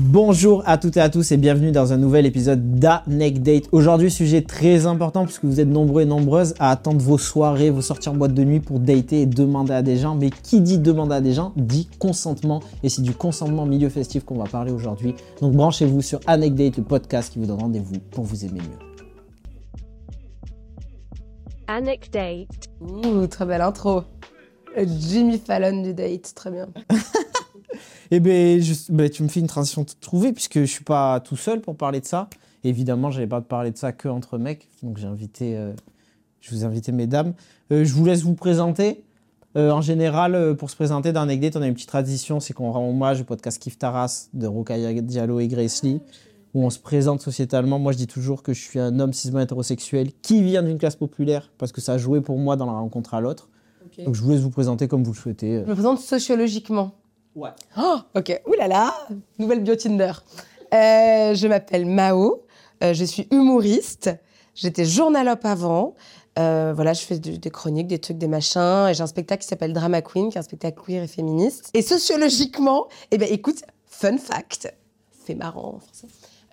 Bonjour à toutes et à tous et bienvenue dans un nouvel épisode d'Anecdate. Aujourd'hui, sujet très important puisque vous êtes nombreux et nombreuses à attendre vos soirées, vos sorties en boîte de nuit pour dater et demander à des gens. Mais qui dit demander à des gens dit consentement et c'est du consentement milieu festif qu'on va parler aujourd'hui. Donc branchez-vous sur Anecdate, le podcast qui vous donne rendez-vous pour vous aimer mieux. Anecdate. Ouh, très belle intro. Jimmy Fallon du date, très bien. Eh ben, juste, ben, tu me fais une transition trouvée puisque je suis pas tout seul pour parler de ça. Évidemment, j'avais pas parler de ça que entre mecs, donc j'ai invité, euh, je vous ai invité mesdames. Euh, je vous laisse vous présenter. Euh, en général, pour se présenter dans Anecdate, on a une petite tradition, c'est qu'on rend hommage au podcast Kif Taras de Rokaya Diallo et Grace Lee, où on se présente sociétalement. Moi, je dis toujours que je suis un homme cisgenre hétérosexuel qui vient d'une classe populaire parce que ça a joué pour moi dans la rencontre à l'autre. Donc, je vous laisse vous présenter comme vous le souhaitez. Je me présente sociologiquement. Ouais. Oh, ok. Ouh là là, nouvelle bio Tinder. Euh, je m'appelle Mao, euh, je suis humoriste, j'étais journalope avant. Euh, voilà, je fais des chroniques, des trucs, des machins. Et j'ai un spectacle qui s'appelle Drama Queen, qui est un spectacle queer et féministe. Et sociologiquement, eh ben écoute, fun fact, c'est marrant en français.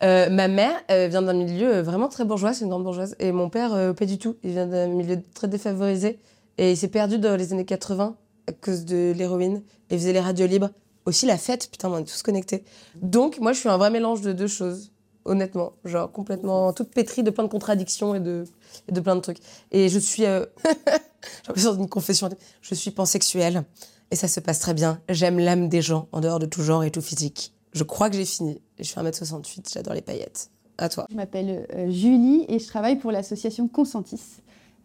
Euh, ma mère vient d'un milieu vraiment très bourgeois, c'est une grande bourgeoise. Et mon père, pas du tout. Il vient d'un milieu très défavorisé. Et il s'est perdu dans les années 80 à cause de l'héroïne. Et faisait les radios libres. Aussi la fête, putain, on est tous connectés. Donc, moi, je suis un vrai mélange de deux choses, honnêtement. Genre, complètement toute pétrie de plein de contradictions et de, de plein de trucs. Et je suis. Euh... J'ai l'impression d'une confession. Je suis pansexuelle. Et ça se passe très bien. J'aime l'âme des gens, en dehors de tout genre et tout physique. Je crois que j'ai fini. Je suis 1m68, j'adore les paillettes. À toi. Je m'appelle euh, Julie et je travaille pour l'association Consentis.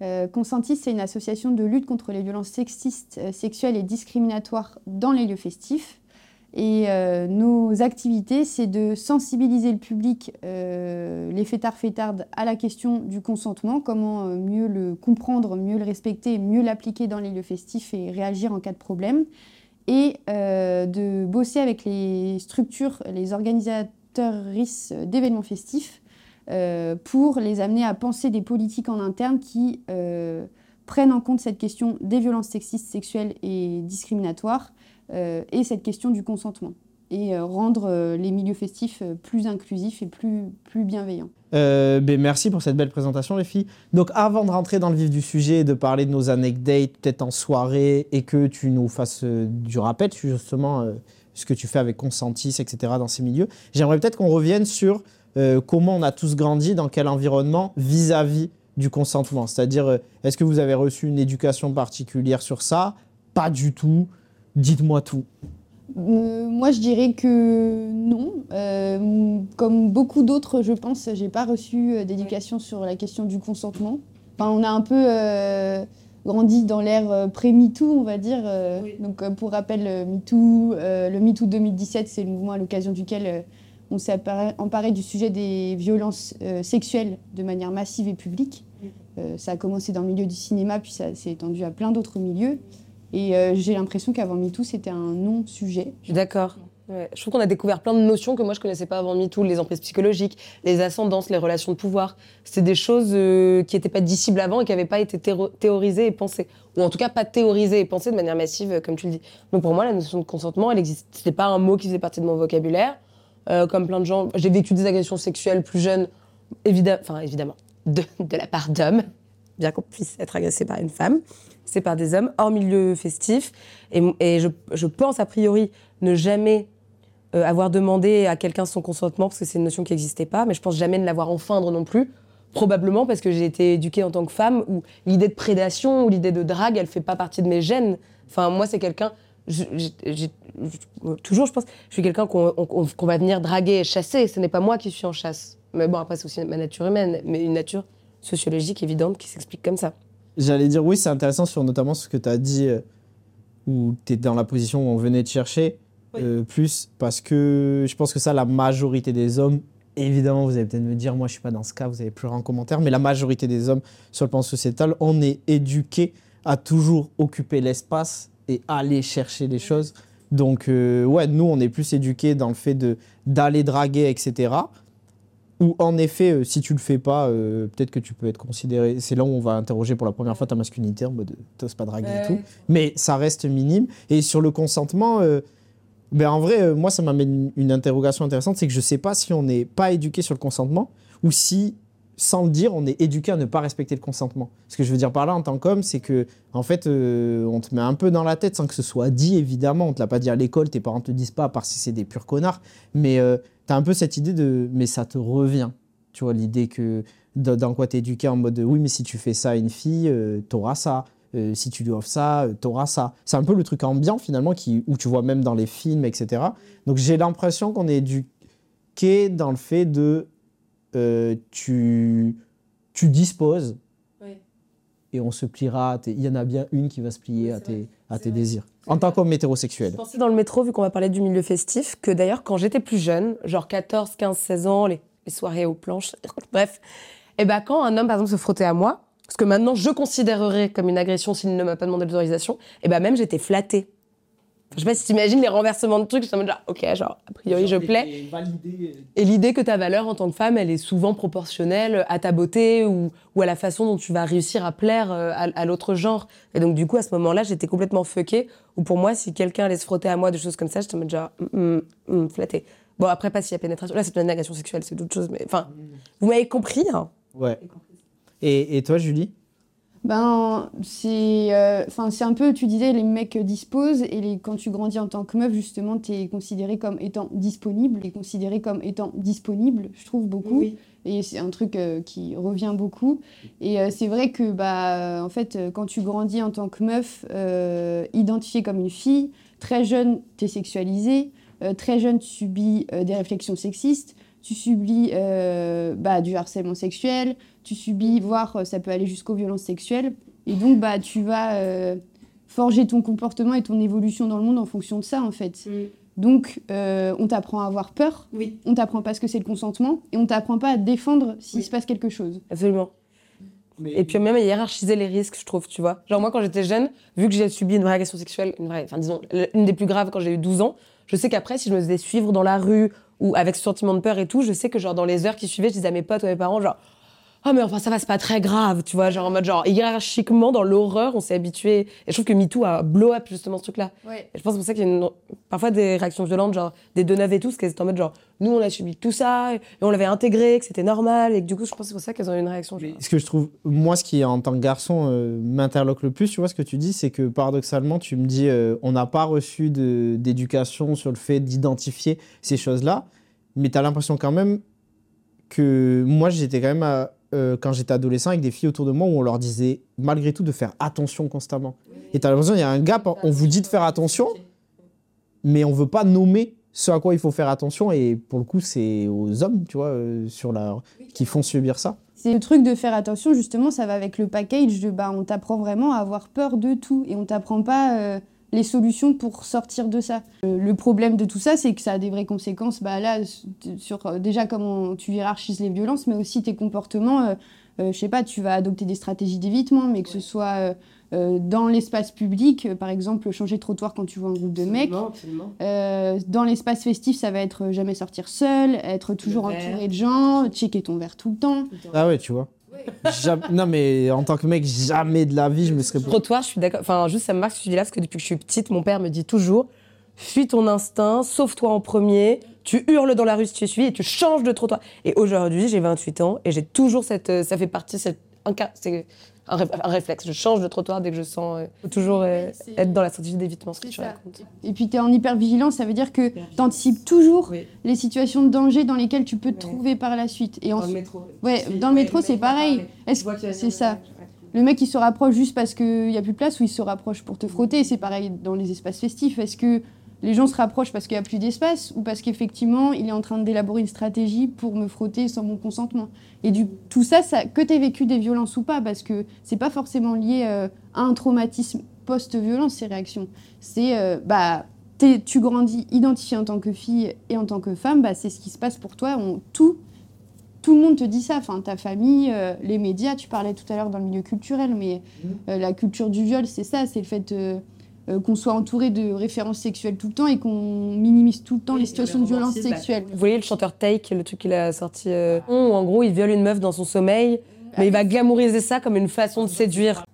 Euh, Consentis, c'est une association de lutte contre les violences sexistes, euh, sexuelles et discriminatoires dans les lieux festifs. Et euh, nos activités, c'est de sensibiliser le public, les fêtards-fêtardes, à la question du consentement, comment mieux le comprendre, mieux le respecter, mieux l'appliquer dans les lieux festifs et réagir en cas de problème. Et de bosser avec les structures, les organisatrices d'événements festifs euh, pour les amener à penser des politiques en interne qui euh, prennent en compte cette question des violences sexistes, sexuelles et discriminatoires euh, et cette question du consentement et rendre les milieux festifs plus inclusifs et plus, bienveillants. Ben merci pour cette belle présentation, les filles. Donc, avant de rentrer dans le vif du sujet et de parler de nos anecdotes, peut-être en soirée, et que tu nous fasses du rappel justement ce que tu fais avec Consentis, etc., dans ces milieux, j'aimerais peut-être qu'on revienne sur euh, comment on a tous grandi, dans quel environnement vis-à-vis du consentement. C'est-à-dire, euh, est-ce que vous avez reçu une éducation particulière sur ça? Pas du tout. Dites-moi tout. Euh, moi, je dirais que non. Euh, comme beaucoup d'autres, je pense, j'ai pas reçu euh, d'éducation sur la question du consentement. Enfin, on a un peu euh, grandi dans l'ère euh, pré-MeToo, on va dire. Euh, Donc, euh, pour rappel, le MeToo, euh, le MeToo 2017, c'est le mouvement à l'occasion duquel euh, on s'est emparé, du sujet des violences euh, sexuelles de manière massive et publique. Euh, ça a commencé dans le milieu du cinéma, puis ça s'est étendu à plein d'autres milieux. Et euh, j'ai l'impression qu'avant MeToo, c'était un non-sujet. Je suis d'accord. Ouais. Je trouve qu'on a découvert plein de notions que moi je connaissais pas avant MeToo, les emprises psychologiques, les ascendances, les relations de pouvoir. C'est des choses qui n'étaient pas dissibles avant et qui n'avaient pas été théorisées et pensées. Ou en tout cas pas théorisées et pensées de manière massive, comme tu le dis. Donc pour moi, la notion de consentement, elle existe. C'était pas un mot qui faisait partie de mon vocabulaire. Euh, comme plein de gens, j'ai vécu des agressions sexuelles plus jeunes, évidemment, de, la part d'hommes, bien qu'on puisse être agressé par une femme. C'est par des hommes hors milieu festif. Et, je, pense a priori ne jamais euh, avoir demandé à quelqu'un son consentement parce que c'est une notion qui n'existait pas, mais je pense jamais ne l'avoir enfreindre non plus. Probablement parce que j'ai été éduquée en tant que femme où l'idée de prédation ou l'idée de drague, elle fait pas partie de mes gènes. Enfin, moi, c'est quelqu'un. Je- je- toujours, je pense, je suis quelqu'un qu'on on- qu'on va venir draguer et chasser. Ce n'est pas moi qui suis en chasse. Mais bon, après, c'est aussi ma nature humaine, mais une nature sociologique évidente qui s'explique comme ça. J'allais dire oui, c'est intéressant sur notamment ce que tu as dit euh, où tu es dans la position où on venait te chercher euh, plus parce que je pense que ça la majorité des hommes évidemment vous allez peut-être me dire moi je suis pas dans ce cas, vous avez plus rien en commentaire mais la majorité des hommes sur le plan sociétal, on est éduqué à toujours occuper l'espace et aller chercher les choses. Donc euh, ouais, nous on est plus éduqués dans le fait d'aller draguer etc. Ou en effet, euh, si tu le fais pas, euh, peut-être que tu peux être considéré. C'est là où on va interroger pour la première fois ta masculinité en mode t'oses pas draguer et tout. Mais ça reste minime. Et sur le consentement, Ben, en vrai, moi, ça m'amène une interrogation intéressante, c'est que je sais pas si on n'est pas éduqué sur le consentement ou si, sans le dire, on est éduqué à ne pas respecter le consentement. Ce que je veux dire par là, en tant qu'homme, c'est que, en fait, euh, on te met un peu dans la tête sans que ce soit dit, évidemment. On te l'a pas dit à l'école, tes parents te disent pas, à part si c'est des purs connards. Mais euh, tu as un peu cette idée de, mais ça te revient. Tu vois, l'idée que, dans quoi t'es éduqué en mode, oui, mais si tu fais ça à une fille, euh, t'auras ça. Euh, si tu lui offres ça, euh, t'auras ça. C'est un peu le truc ambiant finalement qui, où tu vois même dans les films, etc. Donc j'ai l'impression qu'on est éduqué dans le fait de euh, tu, tu disposes Ouais. et on se pliera. à tes- Il y en a bien une qui va se plier Oui, à tes, vrai. à tes vrai. désirs. En tant qu'homme hétérosexuel. Je pensais dans le métro, vu qu'on va parler du milieu festif, que d'ailleurs, quand j'étais plus jeune, genre 14, 15, 16 ans, les, les soirées aux planches, bref, et ben quand un homme, par exemple, se frottait à moi, ce que maintenant je considérerais comme une agression s'il ne m'a pas demandé l'autorisation, et ben même j'étais flattée. Je sais pas si t'imagines les renversements de trucs, en mode genre, ok, genre, a priori je plais. Et l'idée que ta valeur en tant que femme, elle est souvent proportionnelle à ta beauté ou, ou à la façon dont tu vas réussir à plaire euh, à, à l'autre genre. Et donc, du coup, à ce moment-là, j'étais complètement fuckée. Ou pour moi, si quelqu'un allait se frotter à moi, des choses comme ça, j'étais en mode genre, hum, hum, hum, flattée. Bon, après, pas s'il y a pénétration. Là, c'est une agression sexuelle, c'est d'autres choses. Mais enfin, vous m'avez compris. Hein Ouais. Et, et toi, Julie? Ben, c'est euh, un peu, tu disais, les mecs disposent, et les, quand tu grandis en tant que meuf, justement, tu es considéré comme étant disponible, et considéré comme étant disponible, je trouve beaucoup. Et c'est un truc euh, qui revient beaucoup. Et euh, c'est vrai que, bah, en fait, euh, quand tu grandis en tant que meuf, euh, identifiée comme une fille, très jeune, tu es sexualisée, euh, très jeune, tu subis euh, des réflexions sexistes, tu subis euh, bah, du harcèlement sexuel, tu subis, voire euh, ça peut aller jusqu'aux violences sexuelles. Et donc, bah, tu vas euh, forger ton comportement et ton évolution dans le monde en fonction de ça, en fait. Donc, euh, on t'apprend à avoir peur, Oui. on t'apprend pas ce que c'est le consentement, et on t'apprend pas à te défendre s'il Oui. se passe quelque chose. Absolument. Et puis même à hiérarchiser les risques, je trouve, tu vois. Genre moi, quand j'étais jeune, vu que j'ai subi une vraie agression sexuelle, une vraie, enfin disons, une des plus graves quand j'ai eu 12 ans, je sais qu'après, si je me faisais suivre dans la rue ou avec ce sentiment de peur et tout, je sais que genre dans les heures qui suivaient, je disais à mes potes ou à mes parents, genre, ah mais enfin ça va, c'est pas très grave, tu vois, genre en mode genre hiérarchiquement dans l'horreur, on s'est habitué. Et je trouve que MeToo a blow up justement ce truc-là. Et je pense que c'est pour ça qu'il y a une- parfois des réactions violentes, genre des deux neufs et tout, parce qu'elles étaient en mode genre, nous on a subi tout ça, et on l'avait intégré, que c'était normal, et que du coup, je pense que c'est pour ça qu'elles ont eu une réaction. genre. Ce que je trouve, moi, ce qui, en tant que garçon, euh, m'interloque le plus, tu vois, ce que tu dis, c'est que paradoxalement, tu me dis, euh, on n'a pas reçu d'éducation sur le fait d'identifier ces choses-là, mais tu as l'impression quand même que moi, j'étais quand même, à- euh, quand j'étais adolescent, avec des filles autour de moi où on leur disait, malgré tout, de faire attention constamment. Et tu as l'impression qu'il y a un gap, on vous dit de faire attention, mais on veut pas nommer ce à quoi il faut faire attention, et pour le coup, c'est aux hommes, tu vois, euh, sur la... qui font subir ça. C'est le truc de faire attention, justement, ça va avec le package de bah, on t'apprend vraiment à avoir peur de tout et on t'apprend pas euh, les solutions pour sortir de ça. Euh, le problème de tout ça, c'est que ça a des vraies conséquences, bah, là, sur euh, déjà comment tu hiérarchises les violences, mais aussi tes comportements. Euh, euh, je sais pas, tu vas adopter des stratégies d'évitement, mais que ce soit euh, euh, dans l'espace public, par exemple, changer de trottoir quand tu vois un groupe de mecs. Euh, dans l'espace festif, ça va être jamais sortir seul, être toujours entouré de gens, checker ton verre tout le temps. Ah ouais, tu vois. Non, mais en tant que mec, jamais de la vie, je me serais. Trottoir, je suis d'accord. Enfin, juste, ça me marque ce que tu dis là, parce que depuis que je suis petite, mon père me dit toujours fuis ton instinct, sauve-toi en premier, tu hurles dans la rue si tu es suivi et tu changes de trottoir. Et aujourd'hui, j'ai 28 ans et j'ai toujours cette. euh, Ça fait partie, cette, un, ré- réflexe. Je change de trottoir dès que je sens. euh, faut toujours euh, être dans la stratégie d'évitement, ce que tu racontes. Et puis tu es en hypervigilance, ça veut dire que tu anticipes toujours Oui. les situations de danger dans lesquelles tu peux te Ouais. trouver par la suite. Et en... métro. Ouais, dans le métro, c'est pareil. Est-ce c'est ça Le mec, il se rapproche juste parce qu'il n'y a plus de place ou il se rapproche pour te frotter C'est pareil dans les espaces festifs. Est-ce que les gens se rapprochent parce qu'il n'y a plus d'espace ou parce qu'effectivement, il est en train d'élaborer une stratégie pour me frotter sans mon consentement Et du tout ça, ça que tu aies vécu des violences ou pas, parce que c'est pas forcément lié euh, à un traumatisme post-violence, ces réactions. C'est, euh, bah, tu grandis identifié en tant que fille et en tant que femme, bah, c'est ce qui se passe pour toi. On, tout, tout le monde te dit ça, enfin, ta famille, euh, les médias, tu parlais tout à l'heure dans le milieu culturel, mais euh, la culture du viol, c'est ça, c'est le fait euh, qu'on soit entouré de références sexuelles tout le temps et qu'on minimise tout le temps les situations de violence sexuelle. Vous voyez le chanteur Take, le truc qu'il a sorti, euh, où en gros il viole une meuf dans son sommeil Mais il va glamouriser ça comme une façon de séduire.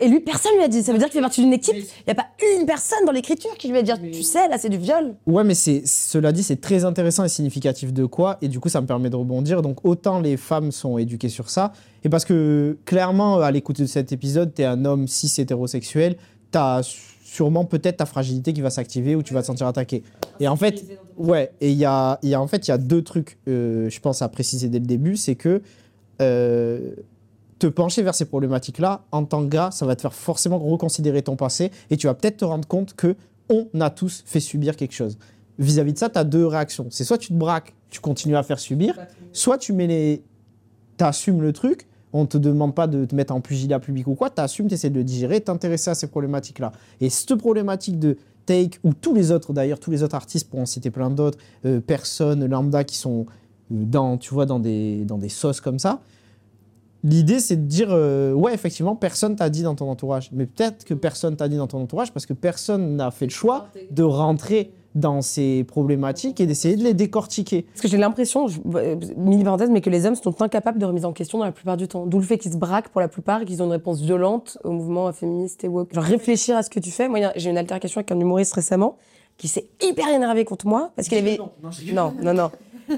Et lui, personne lui a dit. Ça veut dire qu'il fait partie d'une équipe. Il n'y a pas une personne dans l'écriture qui lui va dire Tu sais, là, c'est du viol. Ouais, mais c'est cela dit, c'est très intéressant et significatif de quoi, et du coup, ça me permet de rebondir. Donc, autant les femmes sont éduquées sur ça, et parce que clairement, à l'écoute de cet épisode, t'es un homme cis hétérosexuel, t'as sûrement peut-être ta fragilité qui va s'activer ou tu vas te sentir attaqué. Et en fait, ouais, et il y a, y a en fait il y a deux trucs, euh, je pense à préciser dès le début, c'est que euh, te pencher vers ces problématiques-là, en tant que gars, ça va te faire forcément reconsidérer ton passé et tu vas peut-être te rendre compte que on a tous fait subir quelque chose. Vis-à-vis de ça, tu as deux réactions. C'est soit tu te braques, tu continues à faire subir, soit tu mets les... assumes le truc, on te demande pas de te mettre en pugilat public ou quoi, tu assumes, tu essaies de le digérer, t'intéresser à ces problématiques-là. Et cette problématique de Take, ou tous les autres d'ailleurs, tous les autres artistes, pour en citer plein d'autres, euh, personnes lambda qui sont euh, dans, tu vois, dans des, dans des sauces comme ça, L'idée, c'est de dire, euh, ouais, effectivement, personne t'a dit dans ton entourage. Mais peut-être que personne t'a dit dans ton entourage parce que personne n'a fait le choix de rentrer dans ces problématiques et d'essayer de les décortiquer. Parce que j'ai l'impression, euh, mini parenthèse, mais que les hommes sont incapables de remise en question dans la plupart du temps. D'où le fait qu'ils se braquent pour la plupart et qu'ils ont une réponse violente au mouvement féministe et woke. Genre réfléchir à ce que tu fais. Moi, j'ai eu une altercation avec un humoriste récemment qui s'est hyper énervé contre moi parce qu'il avait... Non, non, non.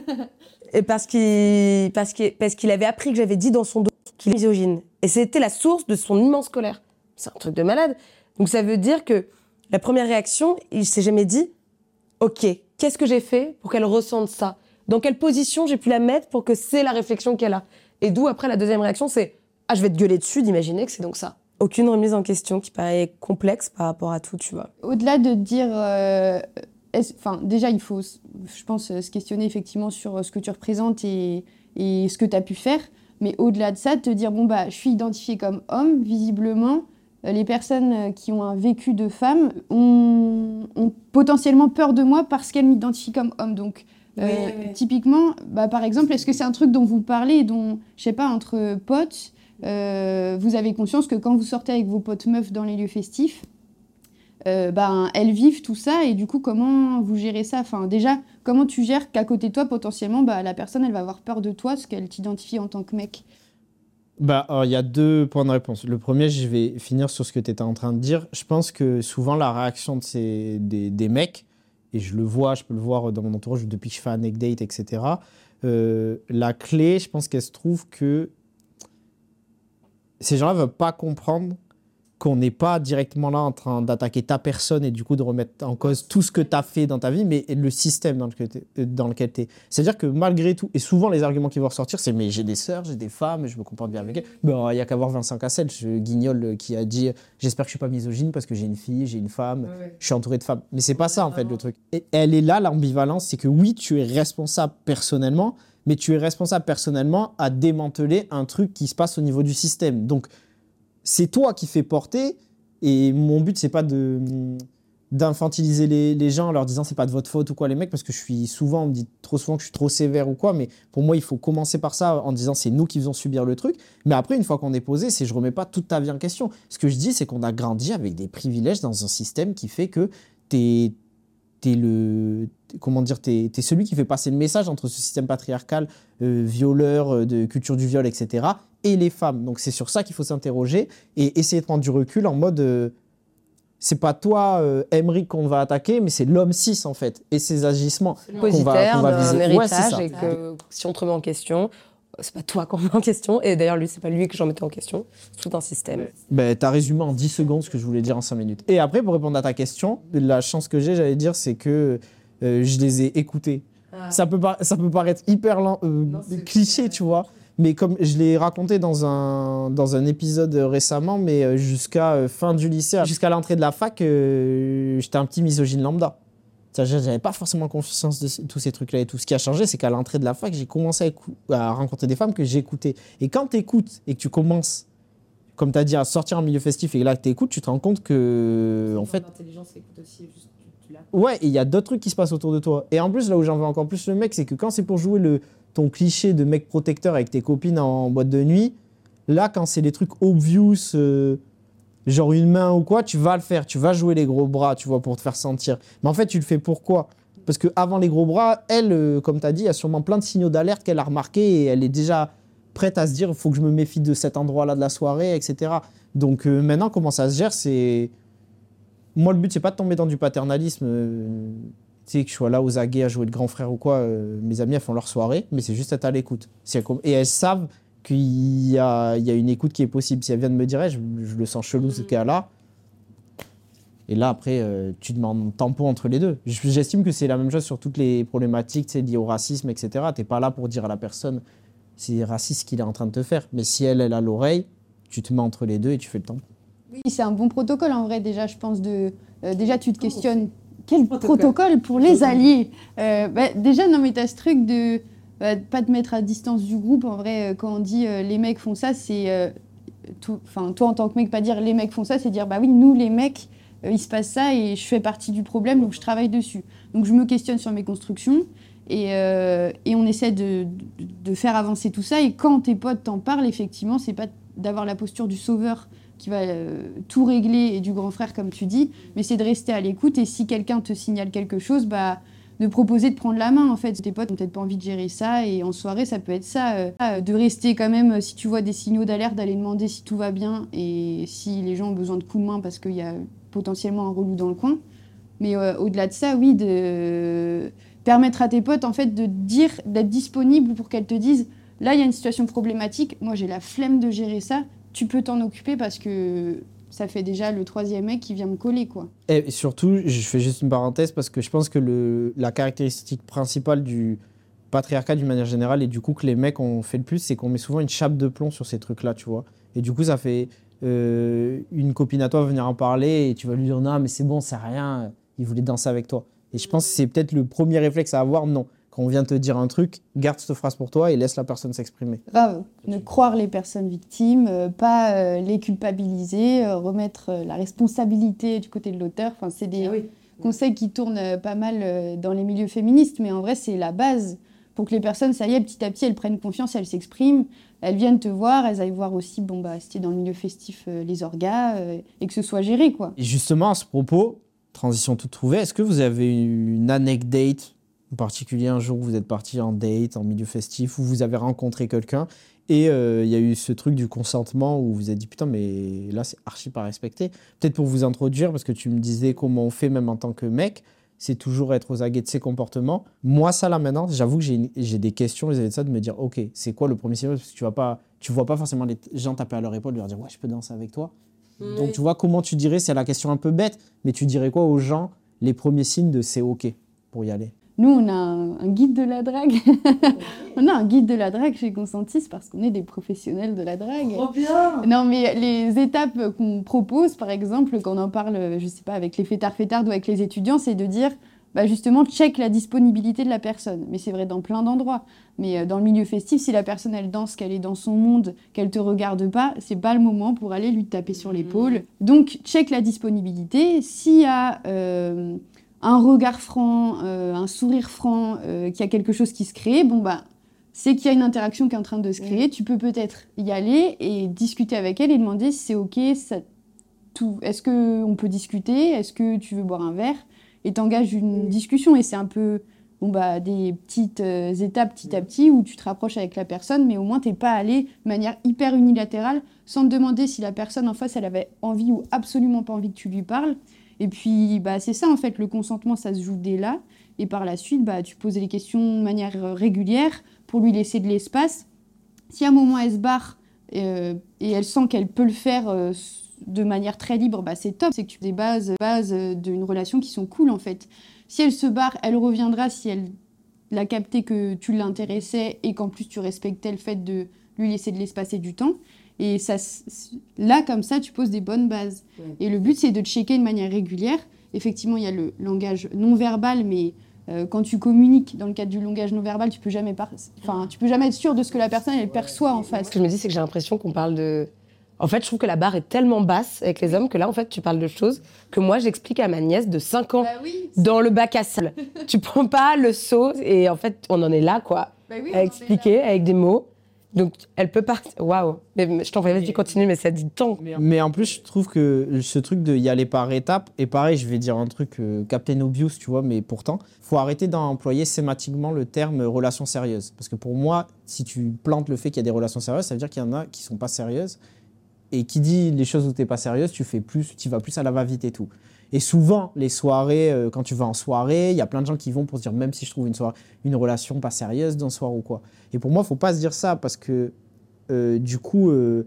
et parce qu'il parce qu'il parce qu'il avait appris que j'avais dit dans son dos qu'il est misogyne. Et c'était la source de son immense colère. C'est un truc de malade. Donc ça veut dire que la première réaction, il s'est jamais dit, ok, qu'est-ce que j'ai fait pour qu'elle ressente ça? Dans quelle position j'ai pu la mettre pour que c'est la réflexion qu'elle a? Et d'où après la deuxième réaction, c'est, ah je vais te gueuler dessus d'imaginer que c'est donc ça. Aucune remise en question qui paraît complexe par rapport à tout, tu vois. Au-delà de dire euh, enfin, déjà, il faut, je pense, se questionner effectivement sur ce que tu représentes et, et ce que tu as pu faire. Mais au-delà de ça, te dire, bon, bah, je suis identifiée comme homme, visiblement, euh, les personnes euh, qui ont un vécu de femme ont, potentiellement peur de moi parce qu'elles m'identifient comme homme. Donc, euh, typiquement, bah, par exemple, est-ce que c'est un truc dont vous parlez, dont, je sais pas, entre potes, vous avez conscience que quand vous sortez avec vos potes meufs dans les lieux festifs, euh, ben, elles vivent tout ça et du coup comment vous gérez ça? Enfin déjà comment tu gères qu'à côté de toi potentiellement bah, la personne elle va avoir peur de toi parce qu'elle t'identifie en tant que mec? Bah, il y a deux points de réponse. Le premier, je vais finir sur ce que tu étais en train de dire. Je pense que souvent la réaction de ces, des, mecs, et je le vois, je peux le voir dans mon entourage depuis que je fais un date, etc. Euh, la clé, je pense qu'elle se trouve que ces gens-là ne veulent pas comprendre qu'on n'est pas directement là en train d'attaquer ta personne et du coup de remettre en cause tout ce que tu as fait dans ta vie, mais le système dans lequel tu es. C'est-à-dire que malgré tout, et souvent les arguments qui vont ressortir, c'est mais j'ai des sœurs, j'ai des femmes, je me comporte bien avec elles. Il n'y a qu'à voir Vincent Cassel, je guignol, qui a dit j'espère que je suis pas misogyne parce que j'ai une fille, j'ai une femme, je suis entouré de femmes. Mais c'est pas ça en fait le truc. Et elle est là l'ambivalence, c'est que oui, tu es responsable personnellement, mais tu es responsable personnellement à démanteler un truc qui se passe au niveau du système. Donc, c'est toi qui fais porter. Et mon but, c'est pas de d'infantiliser les, gens en leur disant c'est pas de votre faute ou quoi les mecs parce que je suis souvent on me dit trop souvent que je suis trop sévère ou quoi mais pour moi il faut commencer par ça en disant c'est nous qui faisons subir le truc mais après une fois qu'on est posé c'est je remets pas toute ta vie en question ce que je dis c'est qu'on a grandi avec des privilèges dans un système qui fait que t'es es le comment dire t'es es celui qui fait passer le message entre ce système patriarcal euh, violeur euh, de culture du viol etc et les femmes. Donc c'est sur ça qu'il faut s'interroger et essayer de prendre du recul en mode euh, c'est pas toi, euh, qu'on va attaquer, mais c'est l'homme cis en fait et ses agissements qu'on va, qu va viser. et que si on te remet en question, c'est pas toi qu'on met en question. Et d'ailleurs, lui, c'est pas lui que j'en mettais en question. C'est tout un système. Ben, t'as résumé en 10 secondes ce que je voulais dire en 5 minutes. Et après, pour répondre à ta question, la chance que j'ai, j'allais dire, c'est que euh, je les ai écoutés. Ah. Ça, peut ça peut paraître hyper euh, cliché, tu vois. Mais comme je l'ai raconté dans un, dans un épisode récemment, mais euh, jusqu'à fin du lycée, jusqu'à l'entrée de la fac, euh, j'étais un petit misogyne lambda. J'avais pas forcément conscience de tous ces trucs-là et tout. Ce qui a changé, c'est qu'à l'entrée de la fac, j'ai commencé à, rencontrer des femmes que j'écoutais. Et quand tu écoutes et que tu commences, comme tu as dit, à sortir en milieu festif et là que tu écoutes, tu te rends compte que. En fait. Aussi, juste, ouais, il y a d'autres trucs qui se passent autour de toi. Et en plus, là où j'en veux encore plus le mec, c'est que quand c'est pour jouer le, ton cliché de mec protecteur avec tes copines en boîte de nuit, là, quand c'est des trucs obvious, euh, genre une main ou quoi, tu vas le faire. Tu vas jouer les gros bras, tu vois, pour te faire sentir. Mais en fait, tu le fais pourquoi? Parce que avant les gros bras, elle, euh, comme tu as dit, a sûrement plein de signaux d'alerte qu'elle a remarqué et elle est déjà prête à se dire, il faut que je me méfie de cet endroit-là de la soirée, etc. Donc euh, maintenant, comment ça se gère, c'est... Moi, le but, c'est pas de tomber dans du paternalisme. euh, tu sais, que je sois là aux aguets à jouer de grand frère ou quoi. mes amis, elles font leur soirée, mais c'est juste être à l'écoute. Et elles savent qu'il y a, il y a une écoute qui est possible. Si elles viennent me dire, je, je le sens chelou, ce cas-là. Et là, après, euh, tu demandes tampon entre les deux. J'estime que c'est la même chose sur toutes les problématiques tu sais, liées au racisme, etc. Tu pas là pour dire à la personne, c'est raciste ce qu'il est en train de te faire. Mais si elle, elle a l'oreille, tu te mets entre les deux et tu fais le tampon. Oui, c'est un bon protocole en vrai déjà, je pense. De, euh, déjà, tu te questionnes quel Protocole. protocole, pour les alliés? Euh, bah, Déjà, non, mais tu as ce truc de de pas te mettre à distance du groupe. En vrai, euh, quand on dit euh, les mecs font ça, c'est. euh, Enfin, toi en tant que mec, pas dire les mecs font ça, c'est dire bah oui, nous les mecs, il se passe ça et je fais partie du problème, donc je travaille dessus. Donc je me questionne sur mes constructions. Et, et on essaie de, de- faire avancer tout ça. Et quand tes potes t'en parlent, effectivement, c'est pas d'avoir la posture du sauveur qui va tout régler et du grand frère, comme tu dis, mais c'est de rester à l'écoute. Et si quelqu'un te signale quelque chose, bah, de proposer de prendre la main, en fait. Tes potes n'ont peut-être pas envie de gérer ça. Et en soirée, ça peut être ça. euh, euh, de rester quand même, euh, si tu vois des signaux d'alerte, d'aller demander si tout va bien et si les gens ont besoin de coups de main parce qu'il y a potentiellement un relou dans le coin. Mais euh, au-delà de ça, oui, de permettre à tes potes, en fait, de dire, d'être disponible pour qu'elles te disent là, il y a une situation problématique, moi j'ai la flemme de gérer ça, tu peux t'en occuper parce que ça fait déjà le troisième mec qui vient me coller, quoi. Et surtout, je fais juste une parenthèse parce que je pense que la caractéristique principale du patriarcat d'une manière générale et du coup que les mecs ont fait le plus, c'est qu'on met souvent une chape de plomb sur ces trucs-là, tu vois. Et du coup, ça fait euh, une copine à toi venir en parler et tu vas lui dire non, mais c'est bon, c'est rien, il voulait danser avec toi. Et je pense que c'est peut-être le premier réflexe à avoir, non. Quand on vient te dire un truc, garde cette phrase pour toi et laisse la personne s'exprimer. Grave, ne croire les personnes victimes, euh, pas euh, les culpabiliser, euh, remettre la responsabilité du côté de l'auteur. Enfin, c'est des conseils qui tournent pas mal dans les milieux féministes, mais en vrai, c'est la base pour que les personnes, ça y est, petit à petit, elles prennent confiance, elles s'expriment, elles viennent te voir, elles aillent voir aussi, bon, bah, t'es dans le milieu festif, euh, les orgas, euh, et que ce soit géré, quoi. Et justement, à ce propos, transition toute trouvée, est-ce que vous avez une anecdote en particulier un jour où vous êtes parti en date, en milieu festif, où vous avez rencontré quelqu'un et euh, il y a eu ce truc du consentement où vous vous êtes dit putain mais là c'est archi pas respecté. Peut-être pour vous introduire parce que tu me disais comment on fait même en tant que mec, c'est toujours être aux aguets de ses comportements. Moi ça là maintenant, j'avoue que j'ai des questions vis-à-vis de ça de me dire ok c'est quoi le premier signal parce que tu vas pas tu vois pas forcément les gens taper à leur épaule leur dire ouais je peux danser avec toi. Donc tu vois comment tu dirais, c'est la question un peu bête, mais tu dirais quoi aux gens les premiers signes de c'est ok pour y aller? Nous, on a un, un guide de la drague. on a un guide de la drague chez Consentis parce qu'on est des professionnels de la drague. bien Non, mais les étapes qu'on propose, par exemple, quand on en parle, je sais pas, avec les fêtards fêtardes ou avec les étudiants, c'est de dire, bah justement, check la disponibilité de la personne. Mais c'est vrai dans plein d'endroits. Mais euh, dans le milieu festif, si la personne, elle danse, qu'elle est dans son monde, qu'elle te regarde pas, c'est pas le moment pour aller lui taper sur l'épaule. Donc, check la disponibilité. S'il y a euh, un regard franc, euh, un sourire franc, euh, qu'il y a quelque chose qui se crée, bon, bah, c'est qu'il y a une interaction qui est en train de se créer. Tu peux peut-être y aller et discuter avec elle et demander si c'est OK, ça, tout. Est-ce qu'on peut discuter? Est-ce que tu veux boire un verre? Et t'engages une discussion. Et c'est un peu bon, bah, des petites euh, étapes petit à petit où tu te rapproches avec la personne, mais au moins t'es pas allé de manière hyper unilatérale sans te demander si la personne en face elle avait envie ou absolument pas envie que tu lui parles. Et puis bah, c'est ça en fait, le consentement ça se joue dès là. Et par la suite, bah, tu poses les questions de manière euh, régulière pour lui laisser de l'espace. Si à un moment elle se barre euh, et elle sent qu'elle peut le faire euh, de manière très libre, bah, c'est top. C'est que tu des bases, bases d'une relation qui sont cool en fait. Si elle se barre, elle reviendra si elle l'a capté que tu l'intéressais et qu'en plus tu respectais le fait de lui laisser de l'espace et du temps. Et ça, là, comme ça, tu poses des bonnes bases. Ouais. Et le but, c'est de checker de manière régulière. Effectivement, il y a le langage non verbal, mais euh, quand tu communiques dans le cadre du langage non verbal, tu peux jamais, par- enfin, tu peux jamais être sûr de ce que la personne elle perçoit en face. Ce que je me dis, c'est que j'ai l'impression qu'on parle de. En fait, je trouve que la barre est tellement basse avec les hommes que là, en fait, tu parles de choses que moi, j'explique à ma nièce de 5 ans oui, dans le bac à sable. tu prends pas le seau et en fait, on en est là, quoi, Bah oui, à expliquer avec des mots. Donc, elle peut partir. Waouh! Mais je t'en prie, vas-y, continue, mais ça dit tant. Mais en plus, je trouve que ce truc de y aller par étapes, et pareil, je vais dire un truc euh, Captain Obvious, tu vois, mais pourtant, faut arrêter d'employer sématiquement le terme relation sérieuse. Parce que pour moi, si tu plantes le fait qu'il y a des relations sérieuses, ça veut dire qu'il y en a qui sont pas sérieuses. Et qui dit les choses où t'es pas sérieuse, tu fais plus, tu vas plus à la va-vite et tout. Et souvent, les soirées, euh, quand tu vas en soirée, il y a plein de gens qui vont pour se dire, même si je trouve une, soirée, une relation pas sérieuse d'un soir ou quoi. Et pour moi, faut pas se dire ça parce que, euh, du coup, euh,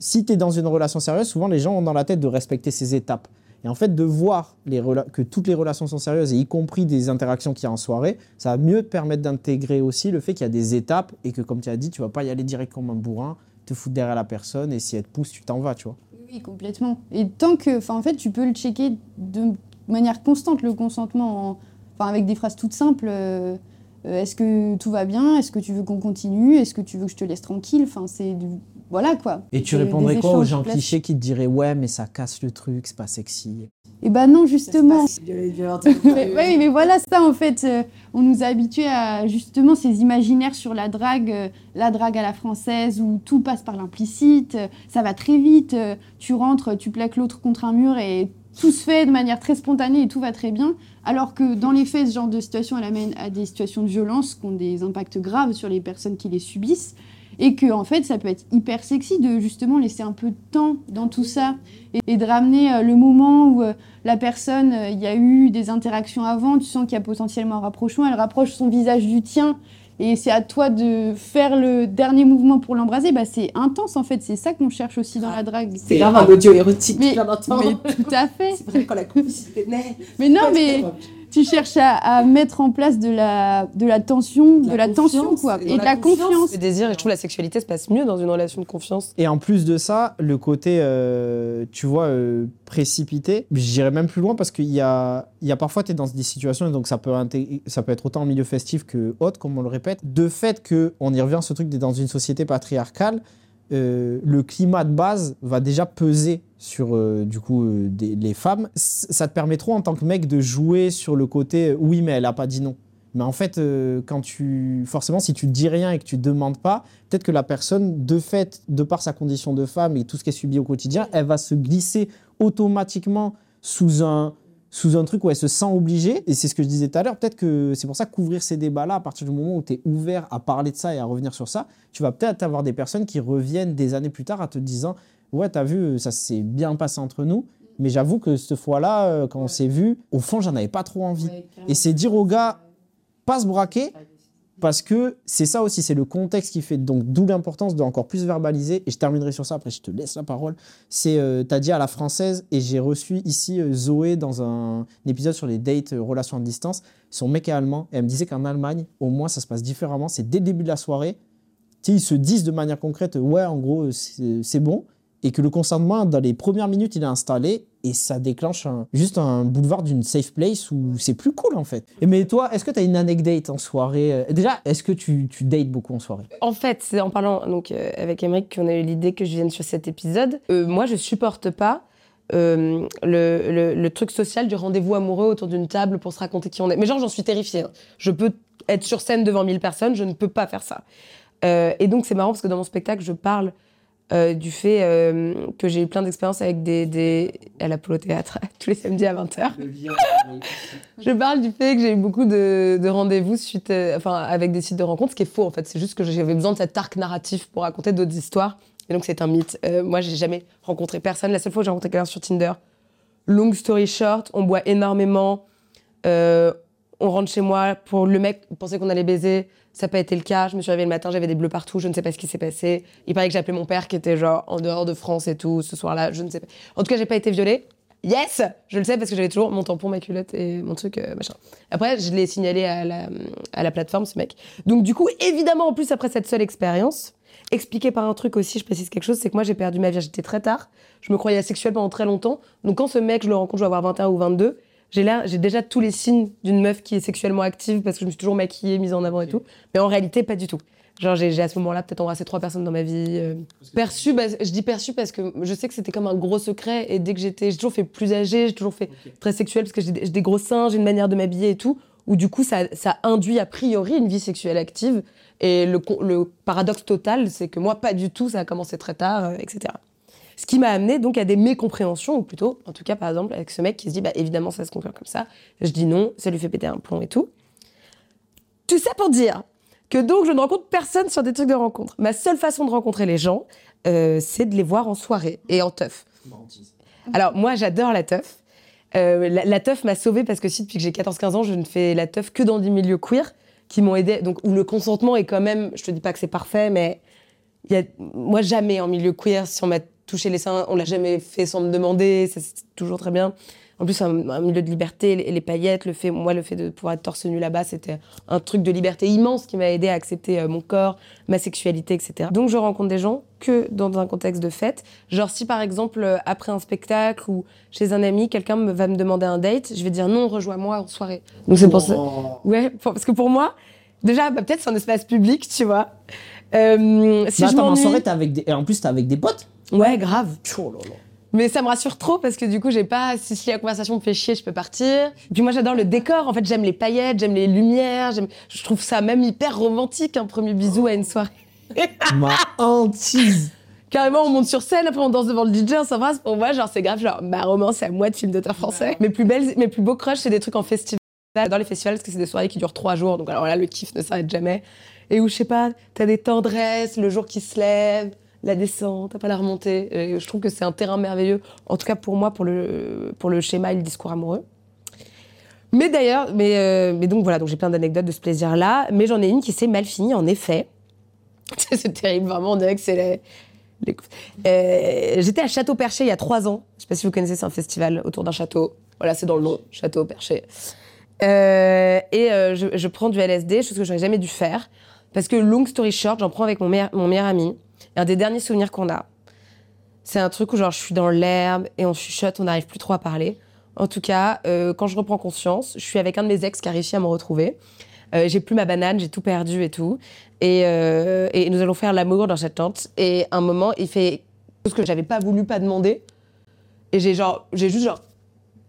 si tu es dans une relation sérieuse, souvent les gens ont dans la tête de respecter ces étapes. Et en fait, de voir que toutes les relations sont sérieuses, y compris des interactions qu'il y a en soirée, ça va mieux te permettre d'intégrer aussi le fait qu'il y a des étapes et que, comme tu as dit, tu vas pas y aller direct comme un bourrin, te foutre derrière la personne et si elle te pousse, tu t'en vas, tu vois. Oui, complètement. Et tant que, en fait, tu peux le checker de manière constante, le consentement, enfin, avec des phrases toutes simples. Euh, euh, est-ce que tout va bien? Est-ce que tu veux qu'on continue? Est-ce que tu veux que je te laisse tranquille? Enfin, c'est du... voilà quoi. Et tu répondrais quoi aux gens clichés qui te diraient ouais, mais ça casse le truc, c'est pas sexy? Eh ben non, justement. oui, mais voilà ça en fait. Euh, on nous a habitués à justement ces imaginaires sur la drague, la drague à la française où tout passe par l'implicite, ça va très vite. tu rentres, tu plaques l'autre contre un mur et tout se fait de manière très spontanée et tout va très bien. Alors que dans les faits, ce genre de situation, elle amène à des situations de violence qui ont des impacts graves sur les personnes qui les subissent. Et que, en fait, ça peut être hyper sexy de justement laisser un peu de temps dans tout ça et, de ramener euh, le moment où euh, la personne, euh, il y a eu des interactions avant, tu sens qu'il y a potentiellement un rapprochement, elle rapproche son visage du tien et c'est à toi de faire le dernier mouvement pour l'embraser, bah c'est intense en fait, c'est ça qu'on cherche aussi dans la drague. C'est grave un audio érotique, mais, mais tout à fait. C'est vrai quand la complicité naît. Mais non, mais tu cherches à, mettre en place de la, de la tension, de la tension quoi, et, de la confiance. Le désir, et je trouve la sexualité se passe mieux dans une relation de confiance. Et en plus de ça, le côté, euh, tu vois, euh, précipité, j'irais même plus loin parce qu'il y a, il y a parfois, tu es dans des situations, et donc ça peut, ça peut être autant en milieu festif que autre, comme on le répète. De fait que, on y revient, ce truc d'être dans une société patriarcale, euh, le climat de base va déjà peser sur euh, du coup euh, les femmes. ça te permet trop en tant que mec de jouer sur le côté oui mais elle a pas dit non. Mais en fait, quand tu forcément si tu dis rien et que tu demandes pas, peut-être que la personne de fait, de par sa condition de femme et tout ce qu'elle subit au quotidien, elle va se glisser automatiquement sous un sous un truc où elle se sent obligée. Et c'est ce que je disais tout à l'heure. Peut-être que c'est pour ça qu'ouvrir ces débats-là, à partir du moment où tu es ouvert à parler de ça et à revenir sur ça, tu vas peut-être avoir des personnes qui reviennent des années plus tard à te disant Ouais, t'as vu, ça s'est bien passé entre nous. Mais j'avoue que cette fois-là, euh, quand on s'est vu, au fond, j'en avais pas trop envie. et c'est dire aux gars, pas se braquer, parce que c'est ça aussi, c'est le contexte qui fait. Donc, d'où l'importance de encore plus verbaliser. Et je terminerai sur ça, après je te laisse la parole. C'est, euh, t'as dit à la française, et j'ai reçu ici euh, Zoé dans un, épisode sur les dates, euh, relations à distance. Son mec est allemand, et elle me disait qu'en Allemagne, au moins, ça se passe différemment. C'est dès le début de la soirée. Tu ils se disent de manière concrète, ouais, en gros, c'est bon et que le consentement, dans les premières minutes, il est installé et ça déclenche juste un boulevard d'une safe place où c'est plus cool en fait. Mais toi, est-ce que tu as une anecdote en soirée euh, Déjà, est-ce que tu, dates beaucoup en soirée? En fait, c'est en parlant donc, euh, avec Emmerich qu'on a eu l'idée que je vienne sur cet épisode. Euh, moi, je supporte pas le, le, truc social du rendez-vous amoureux autour d'une table pour se raconter qui on est. Mais genre, j'en suis terrifiée. Hein. Je peux être sur scène devant 1000 personnes, je ne peux pas faire ça. et donc, c'est marrant parce que dans mon spectacle, je parle euh, du fait euh, que j'ai eu plein d'expériences avec des, des... à l'Apollo Théâtre tous les samedis à 20h. je parle du fait que j'ai eu beaucoup de, de rendez-vous suite, euh, enfin, avec des sites de rencontres, ce qui est faux en fait. C'est juste que j'avais besoin de cet arc narratif pour raconter d'autres histoires. Et donc c'est un mythe. moi, j'ai jamais rencontré personne. La seule fois que j'ai rencontré quelqu'un sur Tinder, long story short, on boit énormément. on rentre chez moi pour le mec penser qu'on allait baiser ça n'a pas été le cas. Je me suis réveillée le matin, j'avais des bleus partout, je ne sais pas ce qui s'est passé. Il paraît que j'ai appelé mon père qui était genre en dehors de France et tout ce soir-là, je ne sais pas. En tout cas, j'ai pas été violée. Yes Je le sais parce que j'avais toujours mon tampon, ma culotte et mon truc, euh, machin. Après, je l'ai signalé à la, à la plateforme, ce mec. Donc, du coup, évidemment, en plus, après cette seule expérience, expliqué par un truc aussi, je précise quelque chose, c'est que moi, j'ai perdu ma virginité très tard. Je me croyais asexuelle pendant très longtemps. Donc, quand ce mec, je le rencontre, je vais avoir 21 ou 22, j'ai j'ai déjà tous les signes d'une meuf qui est sexuellement active parce que je me suis toujours maquillée, mise en avant et tout. Mais en réalité, pas du tout. Genre, j'ai à ce moment-là peut-être embrassé trois personnes dans ma vie. Euh. Perçu, bah, je dis perçu parce que je sais que c'était comme un gros secret. Et dès que j'étais, j'ai toujours fait plus âgée, j'ai toujours fait très sexuel parce que j'ai des, gros seins, j'ai une manière de m'habiller et tout. où du coup, ça, ça induit a priori une vie sexuelle active. Et le paradoxe total, c'est que moi, pas du tout, ça a commencé très tard, euh, etc. Ce qui m'a amené donc à des mécompréhensions, ou plutôt, en tout cas, par exemple, avec ce mec qui se dit, bah évidemment, ça se conclut comme ça. Je dis non, ça lui fait péter un plomb et tout. Tout ça pour dire que donc je ne rencontre personne sur des trucs de rencontre. Ma seule façon de rencontrer les gens, euh, c'est de les voir en soirée et en teuf. Alors moi, j'adore la teuf. Euh, la, la teuf m'a sauvée parce que si depuis que j'ai 14-15 ans, je ne fais la teuf que dans des milieux queer qui m'ont aidé, donc où le consentement est quand même, je te dis pas que c'est parfait, mais il y a, moi jamais en milieu queer, si on m'a touché les seins, on l'a jamais fait sans me demander, c'est toujours très bien. En plus, un, un milieu de liberté, les, les paillettes, le fait, moi, le fait de pouvoir être torse nu là-bas, c'était un truc de liberté immense qui m'a aidé à accepter euh, mon corps, ma sexualité, etc. Donc, je rencontre des gens que dans un contexte de fête. Genre, si par exemple, euh, après un spectacle ou chez un ami, quelqu'un me- va me demander un date, je vais dire non, rejoins-moi en soirée. Donc, c'est pour ça. Ouais, pour- parce que pour moi, déjà, bah, peut-être c'est un espace public, tu vois. Euh, si Mais je attends, en soirée, t'es avec des... et en plus, t'es avec des potes Ouais, grave. Oh là là. Mais ça me rassure trop parce que du coup, j'ai pas. Si, si la conversation me fait chier, je peux partir. Puis moi, j'adore le décor. En fait, j'aime les paillettes, j'aime les lumières. j'aime- Je trouve ça même hyper romantique, un premier bisou à une soirée. Ma hantise. Carrément, on monte sur scène, après on danse devant le DJ, on s'embrasse. Pour moi, genre, c'est grave, genre, ma romance, c'est à moi de film d'auteur français. Mes plus belles, mes plus beaux crushs, c'est des trucs en festival. J'adore les festivals parce que c'est des soirées qui durent trois jours. Donc, alors là, le kiff ne s'arrête jamais. Et où, je sais pas, t'as des tendresses, le jour qui se lève, la descente, pas la remontée. Et je trouve que c'est un terrain merveilleux. En tout cas, pour moi, pour le, pour le schéma et le discours amoureux. Mais d'ailleurs, mais, euh, mais donc voilà, donc j'ai plein d'anecdotes de ce plaisir-là. Mais j'en ai une qui s'est mal finie, en effet. c'est terrible, vraiment, on dirait que c'est les- Euh, J'étais à Château Perché il y a trois ans. Je sais pas si vous connaissez, c'est un festival autour d'un château. Voilà, c'est dans le nom, Château Perché. Euh, et je, je prends du LSD, chose que j'aurais jamais dû faire. Parce que, long story short, j'en prends avec mon meilleur, mon meilleur ami. Un des derniers souvenirs qu'on a, c'est un truc où genre je suis dans l'herbe et on chuchote, on n'arrive plus trop à parler. En tout cas, euh, quand je reprends conscience, je suis avec un de mes ex qui a réussi à me retrouver. Euh, j'ai plus ma banane, j'ai tout perdu et tout. Et, euh, et nous allons faire l'amour dans cette tente. Et un moment, il fait chose que j'avais pas voulu, pas demander. Et j'ai genre, j'ai juste genre,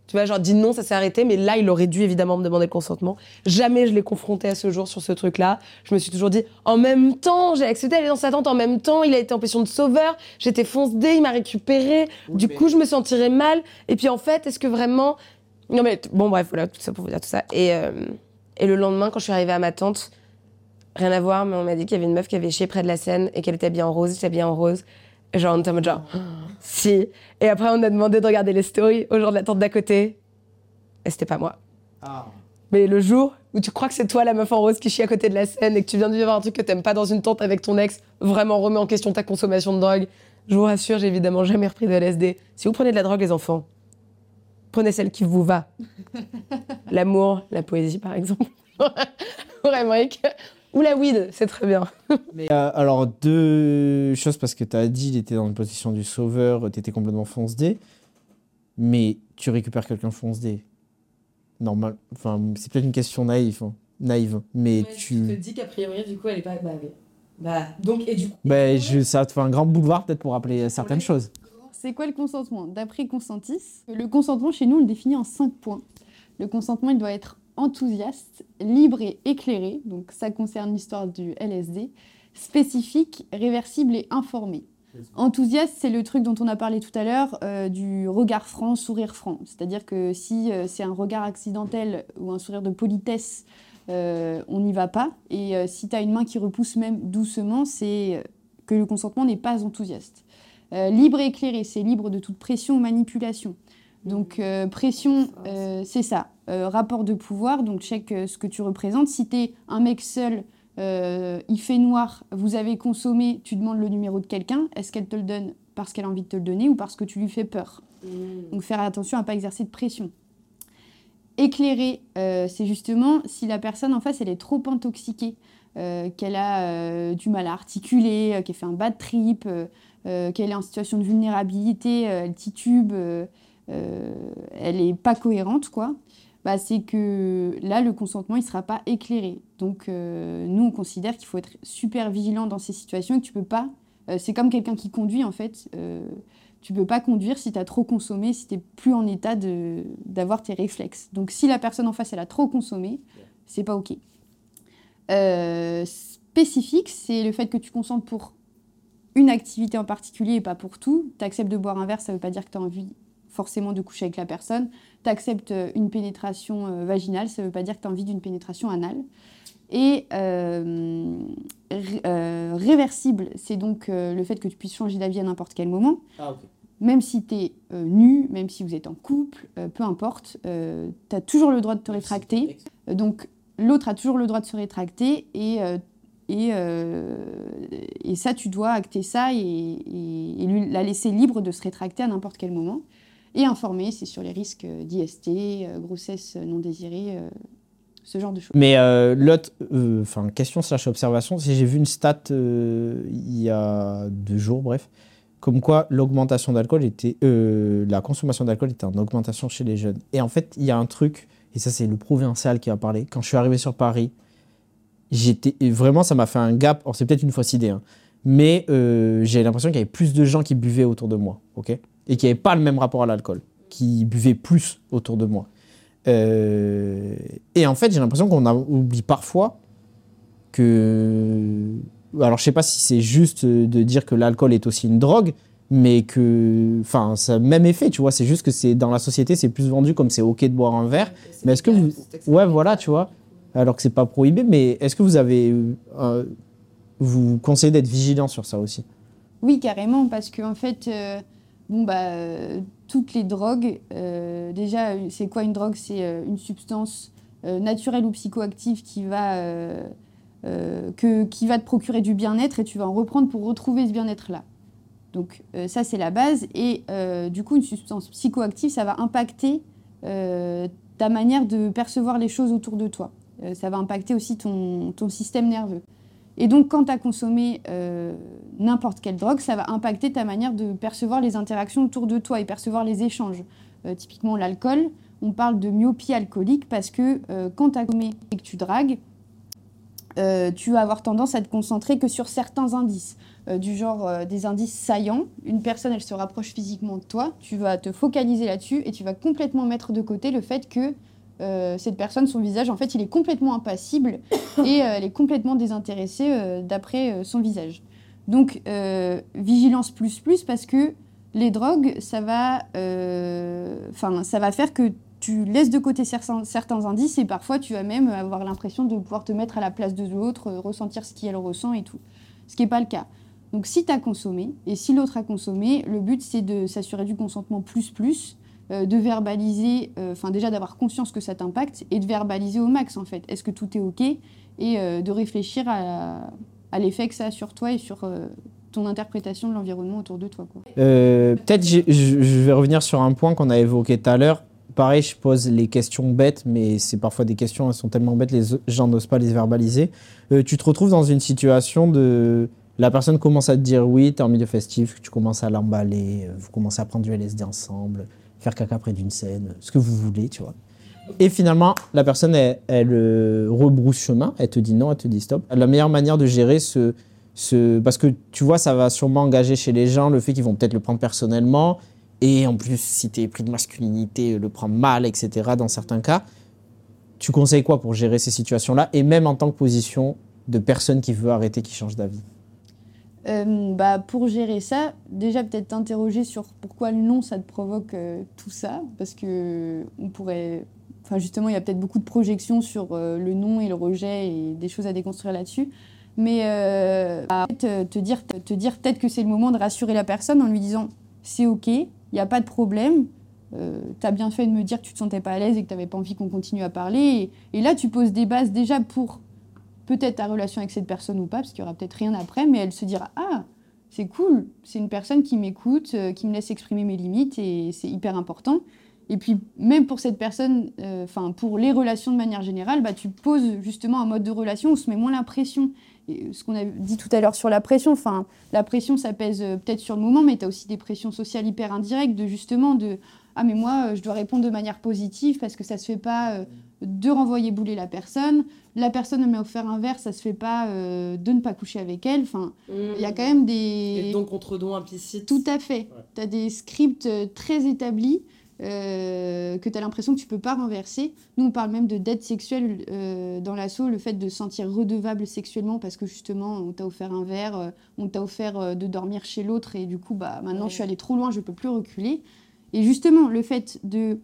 tu vois, genre dit non, ça s'est arrêté. Mais là, il aurait dû évidemment me demander le consentement. Jamais je l'ai confronté à ce jour sur ce truc-là. Je me suis toujours dit, en même temps, j'ai accepté d'aller dans sa tente. En même temps, il a été en position de sauveur. J'étais fonce D, il m'a récupéré. du coup, je me sentirais mal. Et puis en fait, est-ce que vraiment. Non, mais bon, bref, voilà, tout ça pour vous dire tout ça. Et, euh, et le lendemain, quand je suis arrivée à ma tante, rien à voir, mais on m'a dit qu'il y avait une meuf qui avait chié près de la scène et qu'elle était habillée en rose, j'étais habillée en rose. Et genre, on était en mode genre, si. Et après, on a demandé de regarder les stories aux gens de la tente d'à côté. Et c'était pas moi. Mais le jour où tu crois que c'est toi la meuf en rose qui chie à côté de la scène et que tu viens de vivre un truc que t'aimes pas dans une tente avec ton ex, vraiment remets en question ta consommation de drogue. Je vous rassure, j'ai évidemment jamais repris de LSD. Si vous prenez de la drogue, les enfants, prenez celle qui vous va. L'amour, la poésie, par exemple. Vraiment. Ou la weed, c'est très bien. Mais euh, alors, deux choses, parce que tu as dit il était dans une position du sauveur, tu étais complètement fonce D, mais tu récupères quelqu'un fonce D. Normal, enfin, c'est peut-être une question naïve, hein, naïve, mais tu. dis qu'a priori, du coup, elle est pas. Bah, bah donc, et du coup. Ben, je, ça te fait un grand boulevard peut-être pour rappeler certaines choses. C'est quoi le consentement? D'après Consentis, le consentement chez nous, on le définit en cinq points. Le consentement, il doit être enthousiaste, libre et éclairé, donc ça concerne l'histoire du LSD, spécifique, réversible et informé. Enthousiaste, c'est le truc dont on a parlé tout à l'heure, euh, du regard franc, sourire franc. C'est-à-dire que si euh, c'est un regard accidentel ou un sourire de politesse, euh, on n'y va pas. Et si tu as une main qui repousse même doucement, c'est que le consentement n'est pas enthousiaste. Libre et éclairé, c'est libre de toute pression ou manipulation. Donc euh, pression, euh, c'est ça. Euh, rapport de pouvoir, donc check ce que tu représentes. Si tu es un mec seul, il fait noir, vous avez consommé, tu demandes le numéro de quelqu'un, est-ce qu'elle te le donne parce qu'elle a envie de te le donner ou parce que tu lui fais peur? Donc faire attention à ne pas exercer de pression. Éclairer, c'est justement si la personne en face, elle est trop intoxiquée, qu'elle a du mal à articuler, qu'elle fait un bad trip, qu'elle est en situation de vulnérabilité, elle titube, elle est pas cohérente, quoi. Bah, c'est que là, le consentement, il sera pas éclairé. Donc, euh, nous, on considère qu'il faut être super vigilant dans ces situations et que tu peux pas. euh, c'est comme quelqu'un qui conduit, en fait. euh, Tu peux pas conduire si tu as trop consommé, si tu plus en état d'avoir tes réflexes. Donc si la personne en face, elle a trop consommé, c'est pas OK. Euh, spécifique, c'est le fait que tu consentes pour une activité en particulier et pas pour tout. Tu acceptes de boire un verre, ça veut pas dire que tu as envie forcément de coucher avec la personne. Tu acceptes une pénétration euh, vaginale, ça veut pas dire que tu as envie d'une pénétration anale. Et euh, réversible, c'est donc le fait que tu puisses changer d'avis à n'importe quel moment. Ah, même si tu es nu, même si vous êtes en couple, peu importe, tu as toujours le droit de te rétracter. donc l'autre a toujours le droit de se rétracter et, euh, et, euh, et, ça, tu dois acter ça et, et, lui, la laisser libre de se rétracter à n'importe quel moment. Et informer, c'est sur les risques d'IST, euh, grossesse non désirée, ce genre de choses. Mais l'autre, enfin, question slash observation, si j'ai vu une stat il y a deux jours, bref, comme quoi l'augmentation d'alcool était, la consommation d'alcool était en augmentation chez les jeunes. Et en fait, il y a un truc et ça c'est le provincial qui a parlé, quand je suis arrivé sur Paris, j'étais vraiment ça m'a fait un gap, c'est peut-être une fausse idée, hein, mais euh, j'ai l'impression qu'il y avait plus de gens qui buvaient autour de moi, ok? Et qui n'avaient pas le même rapport à l'alcool, qui buvaient plus autour de moi. Euh, et en fait, j'ai l'impression qu'on oublie parfois que. Alors, je sais pas si c'est juste de dire que l'alcool est aussi une drogue, mais que enfin ça a même effet tu vois c'est juste que c'est dans la société c'est plus vendu comme c'est ok de boire un verre mais est-ce que vous ouais voilà tu vois alors que c'est pas prohibé mais est-ce que vous avez euh, vous conseillez d'être vigilant sur ça aussi? Oui carrément parce que en fait euh, bon bah toutes les drogues euh, déjà c'est quoi une drogue? C'est une substance naturelle ou psychoactive qui va que qui va te procurer du bien-être et tu vas en reprendre pour retrouver ce bien-être là donc euh, ça, c'est la base. Et euh, du coup, une substance psychoactive, ça va impacter euh, ta manière de percevoir les choses autour de toi. ça va impacter aussi ton, système nerveux. Et donc, quand tu as consommé n'importe quelle drogue, ça va impacter ta manière de percevoir les interactions autour de toi et percevoir les échanges. typiquement, l'alcool, on parle de myopie alcoolique parce que quand tu as consommé et que tu dragues, tu vas avoir tendance à te concentrer que sur certains indices. Euh, du genre euh, des indices saillants. Une personne, elle se rapproche physiquement de toi, tu vas te focaliser là-dessus et tu vas complètement mettre de côté le fait que euh, cette personne, son visage, en fait, il est complètement impassible et elle est complètement désintéressée d'après son visage. Donc, vigilance plus plus parce que les drogues, ça va, ça va faire que tu laisses de côté certains, certains, indices et parfois tu vas même avoir l'impression de pouvoir te mettre à la place de l'autre, ressentir ce qu'elle ressent et tout. Ce qui n'est pas le cas. Donc si tu as consommé et si l'autre a consommé, le but c'est de s'assurer du consentement plus plus, euh, de verbaliser, euh, enfin déjà d'avoir conscience que ça t'impacte et de verbaliser au max en fait. Est-ce que tout est ok et euh, de réfléchir à, l'effet que ça a sur toi et sur ton interprétation de l'environnement autour de toi. Peut-être je, vais revenir sur un point qu'on a évoqué tout à l'heure. Pareil, je pose les questions bêtes, mais c'est parfois des questions, elles sont tellement bêtes, les gens n'osent pas les verbaliser. tu te retrouves dans une situation de la personne commence à te dire oui, tu es en milieu festif, tu commences à l'emballer, vous commencez à prendre du LSD ensemble, faire caca près d'une scène, ce que vous voulez, tu vois. Et finalement, la personne, elle, euh, rebrousse chemin, elle te dit non, elle te dit stop. La meilleure manière de gérer ce, ce... Parce que tu vois, ça va sûrement engager chez les gens le fait qu'ils vont peut-être le prendre personnellement. Et en plus, si tu es pris de masculinité, le prendre mal, etc., dans certains cas. Tu conseilles quoi pour gérer ces situations-là? Et même en tant que position de personne qui veut arrêter, qui change d'avis? Euh, bah, pour gérer ça, déjà peut-être t'interroger sur pourquoi le nom ça te provoque euh, tout ça, parce que on pourrait, enfin justement il y a peut-être beaucoup de projections sur euh, le nom et le rejet et des choses à déconstruire là-dessus, mais bah, te dire, te dire peut-être que c'est le moment de rassurer la personne en lui disant c'est ok, il n'y a pas de problème, tu as bien fait de me dire que tu te sentais pas à l'aise et que tu n'avais pas envie qu'on continue à parler, et là tu poses des bases déjà pour peut-être ta relation avec cette personne ou pas, parce qu'il y aura peut-être rien après, mais elle se dira Ah, c'est cool, c'est une personne qui m'écoute, euh, qui me laisse exprimer mes limites et c'est hyper important. Et puis, même pour cette personne, euh, enfin, pour les relations de manière générale, bah, tu poses justement un mode de relation où se met moins la pression. Et ce qu'on a dit tout à l'heure sur la pression, enfin, la pression, ça pèse euh, peut-être sur le moment, mais tu as aussi des pressions sociales hyper indirectes de justement de ah mais moi je dois répondre de manière positive parce que ça se fait pas de renvoyer bouler la personne. La personne m'a offert un verre, ça se fait pas euh, de ne pas coucher avec elle. Enfin, il y a quand même des. Et donc contre don implicite. Tout à fait. Tu as des scripts euh, très établis euh, que tu as l'impression que tu peux pas renverser. Nous, on parle même de dette sexuelle euh, dans l'assaut, le fait de se sentir redevable sexuellement parce que justement, on t'a offert un verre, on t'a offert de dormir chez l'autre et du coup, bah, maintenant Ouais. je suis allée trop loin, je peux plus reculer. Et justement, le fait de,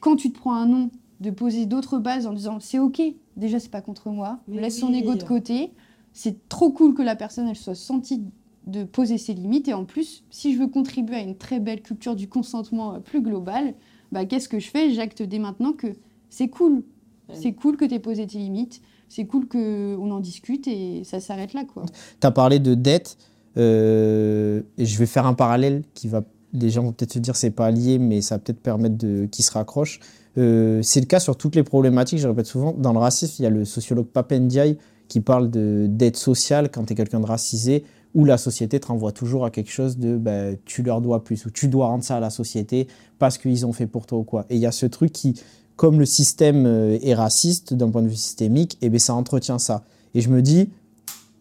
quand tu te prends un nom, de poser d'autres bases en disant c'est ok, déjà c'est pas contre moi, Mais laisse son oui. ego de côté. C'est trop cool que la personne elle soit sentie de poser ses limites et en plus, si je veux contribuer à une très belle culture du consentement euh, plus globale, bah, qu'est-ce que je fais? J'acte dès maintenant que c'est cool. Ouais. C'est cool que tu aies posé tes limites, c'est cool qu'on en discute et ça s'arrête là. quoi. Tu as parlé de dette, euh, et je vais faire un parallèle qui va. Les gens vont peut-être se dire c'est pas lié, mais ça va peut-être permettre de qu'ils se raccrochent. Euh, c'est le cas sur toutes les problématiques, je répète souvent. Dans le racisme, il y a le sociologue Papendiaï qui parle de dette sociale quand tu es quelqu'un de racisé, où la société te renvoie toujours à quelque chose de bah, tu leur dois plus, ou tu dois rendre ça à la société parce qu'ils ont fait pour toi ou quoi. Et il y a ce truc qui, comme le système euh, est raciste d'un point de vue systémique, et ben ça entretient ça. Et je me dis,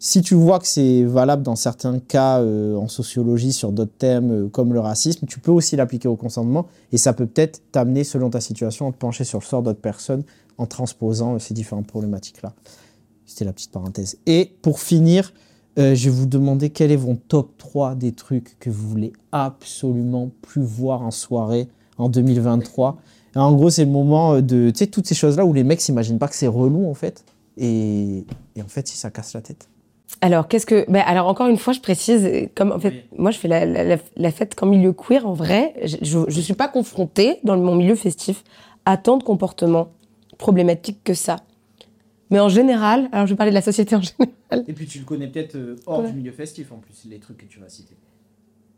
si tu vois que c'est valable dans certains cas euh, en sociologie sur d'autres thèmes euh, comme le racisme, tu peux aussi l'appliquer au consentement et ça peut peut-être t'amener, selon ta situation, à te pencher sur le sort d'autres personnes en transposant euh, ces différentes problématiques-là. C'était la petite parenthèse. Et pour finir, je vais vous demander quel est votre top 3 des trucs que vous voulez absolument plus voir en soirée en 2023. Et en gros, c'est le moment de, toutes ces choses-là où les mecs s'imaginent pas que c'est relou en fait. Et, et en fait, si ça casse la tête. Alors, qu'est-ce que. Ben, alors, encore une fois, je précise, comme en fait, Oui. moi, je fais la, la, fête qu'en milieu queer, en vrai, je ne suis pas confrontée, dans mon milieu festif, à tant de comportements problématiques que ça. Mais en général, alors je vais parler de la société en général, Et puis tu le connais peut-être euh, hors Ouais. du milieu festif en plus, les trucs que tu vas citer.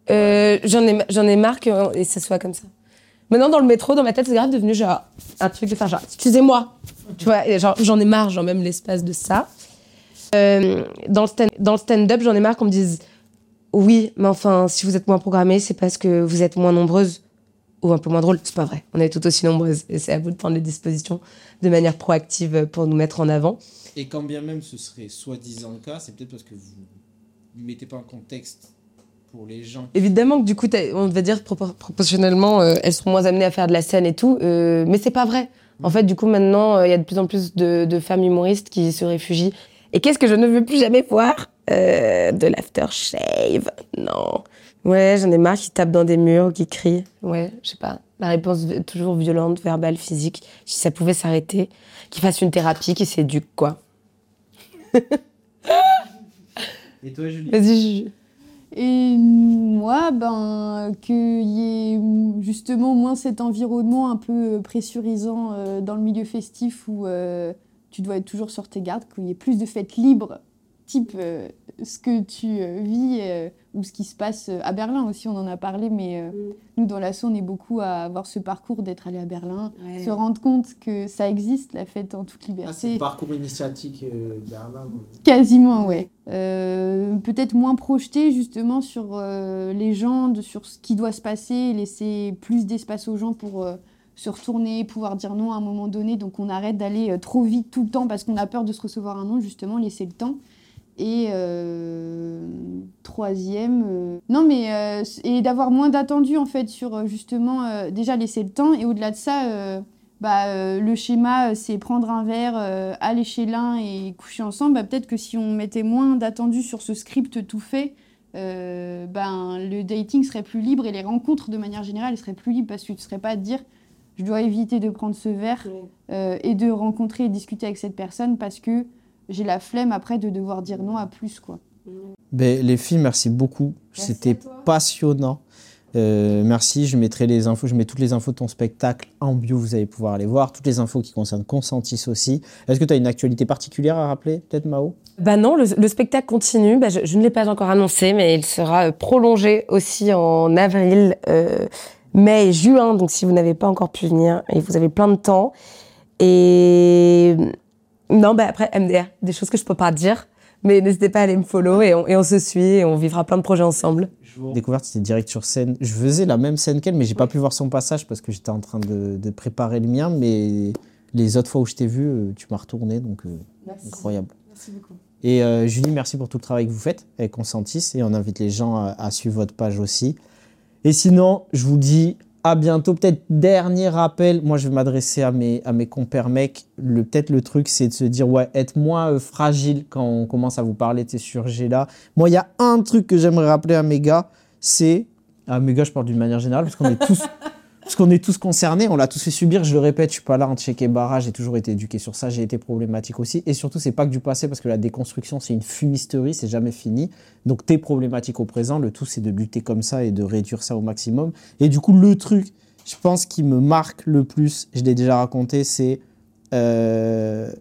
euh, j'en ai, j'en ai marre que et ça soit comme ça. Maintenant, dans le métro, dans ma tête, c'est grave devenu genre un truc de faire genre, excusez-moi. Tu vois, genre, j'en ai marre, genre même l'espace de ça. Euh, dans le stand-up, j'en ai marre qu'on me dise oui, mais enfin, si vous êtes moins programmée, c'est parce que vous êtes moins nombreuses ou un peu moins drôle. C'est pas vrai. On est tout aussi nombreuses et c'est à vous de prendre les dispositions de manière proactive pour nous mettre en avant. Et quand bien même ce serait soi-disant le cas, c'est peut-être parce que vous ne mettez pas en contexte pour les gens. Évidemment que du coup, on va dire propor- proportionnellement, euh, elles sont moins amenées à faire de la scène et tout, euh, mais c'est pas vrai. En fait, du coup, maintenant, euh, il y a de plus en plus de, de femmes humoristes qui se réfugient. Et qu'est-ce que je ne veux plus jamais voir? Euh, De l'aftershave. Non. Ouais, j'en ai marre qui tapent dans des murs, qui crient. Ouais, je sais pas. La réponse toujours violente, verbale, physique. Si ça pouvait s'arrêter, qu'ils fassent une thérapie, qu'ils s'éduquent, quoi. Et toi, Julie? Vas-y, Juju. Et moi, ben, qu'il y ait justement moins cet environnement un peu pressurisant euh, dans le milieu festif où euh, tu dois être toujours sur tes gardes, qu'il y ait plus de fêtes libres, type euh, ce que tu euh, vis euh, ou ce qui se passe à Berlin aussi, on en a parlé, mais euh, nous, dans l'assaut, on est beaucoup à avoir ce parcours d'être allé à Berlin, se rendre compte que ça existe, la fête en toute Ah, c'est liberté. le parcours initiatique euh, Berlin. Quasiment, ouais. Euh, Peut-être moins projeté justement sur euh, les gens, de- sur ce qui doit se passer, laisser plus d'espace aux gens pour euh, se retourner, pouvoir dire non à un moment donné. Donc on arrête d'aller euh, trop vite tout le temps parce qu'on a peur de se recevoir un non, justement, laisser le temps. Et euh, troisième, euh, non mais et d'avoir moins d'attendu en fait sur justement déjà laisser le temps et au-delà de ça, bah, le schéma c'est prendre un verre, aller chez l'un et coucher ensemble. Bah, peut-être que si on mettait moins d'attendu sur ce script tout fait, ben le dating serait plus libre et les rencontres de manière générale seraient plus libres parce que tu ne serais pas à te dire je dois éviter de prendre ce verre euh, et de rencontrer et discuter avec cette personne parce que j'ai la flemme après de devoir dire non à plus quoi. Ben, les filles, merci beaucoup. C'était passionnant. Euh, merci. Je mettrai les infos, je mets toutes les infos de ton spectacle en bio. Vous allez pouvoir aller voir. Toutes les infos qui concernent Consentis aussi. Est-ce que tu as une actualité particulière à rappeler, peut-être Mao? Bah non, le, le spectacle continue. Bah, je, je ne l'ai pas encore annoncé, mais il sera euh, prolongé aussi en avril, euh, mai et juin. Donc si vous n'avez pas encore pu venir, et vous avez plein de temps. Et non, bah après MDR, des choses que je peux pas dire. Mais n'hésitez pas à aller me follow et on, et on se suit et on vivra plein de projets ensemble. Découverte, c'était direct sur scène. Je faisais la même scène qu'elle, mais j'ai pas pu voir son passage parce que j'étais en train de, de préparer le mien. Mais les autres fois où je t'ai vu, euh, tu m'as retourné, donc euh, Merci. incroyable. Merci beaucoup. Et euh, Julie, merci pour tout le travail que vous faites avec Consentis et on invite les gens à, à suivre votre page aussi. Et sinon, je vous dis à bientôt. Peut-être dernier rappel, moi je vais m'adresser à mes, à mes compères mecs. Peut-être le truc, c'est de se dire, ouais, être moins euh, fragile quand on commence à vous parler de ces sujets-là. Moi, il y a un truc que j'aimerais rappeler à mes gars, c'est... À mes gars, je parle d'une manière générale parce qu'on est tous... Qu'on est tous concernés, on l'a tous fait subir. Je le répète, je suis pas là en check et barrage. J'ai toujours été éduqué sur ça. J'ai été problématique aussi. Et surtout, c'est pas que du passé parce que la déconstruction, c'est une fumisterie, c'est jamais fini. Donc, t'es problématique au présent. Le tout, c'est de lutter comme ça et de réduire ça au maximum. Et du coup, le truc, je pense, qui me marque le plus, je l'ai déjà raconté, c'est euh,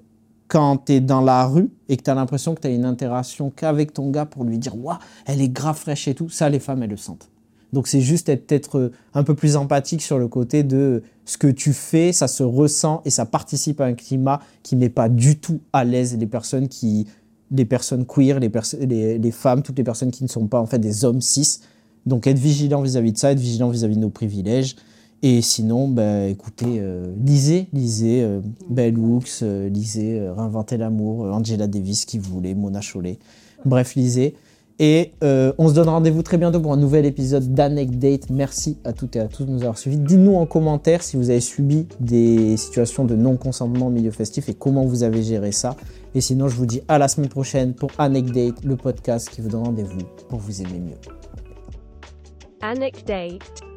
quand tu es dans la rue et que tu as l'impression que tu as une interaction qu'avec ton gars pour lui dire Waouh, elle est grave fraîche et tout. Ça, les femmes, elles le sentent. Donc c'est juste être peut-être un peu plus empathique sur le côté de ce que tu fais, ça se ressent et ça participe à un climat qui met pas du tout à l'aise les personnes qui, les personnes queer, les, perso- les, les femmes, toutes les personnes qui ne sont pas en fait des hommes cis. Donc être vigilant vis-à-vis de ça, être vigilant vis-à-vis de nos privilèges. Et sinon, bah, écoutez, euh, lisez, lisez euh, Bell Hooks, euh, lisez euh, Réinventer l'amour, euh, Angela Davis, qui voulez, Mona Chollet. Bref, lisez. Et euh, on se donne rendez-vous très bientôt pour un nouvel épisode d'Anecdate. Merci à toutes et à tous de nous avoir suivis. Dites-nous en commentaire si vous avez subi des situations de non-consentement au milieu festif et comment vous avez géré ça. Et sinon, je vous dis à la semaine prochaine pour Anecdate, le podcast qui vous donne rendez-vous pour vous aimer mieux. Anecdate.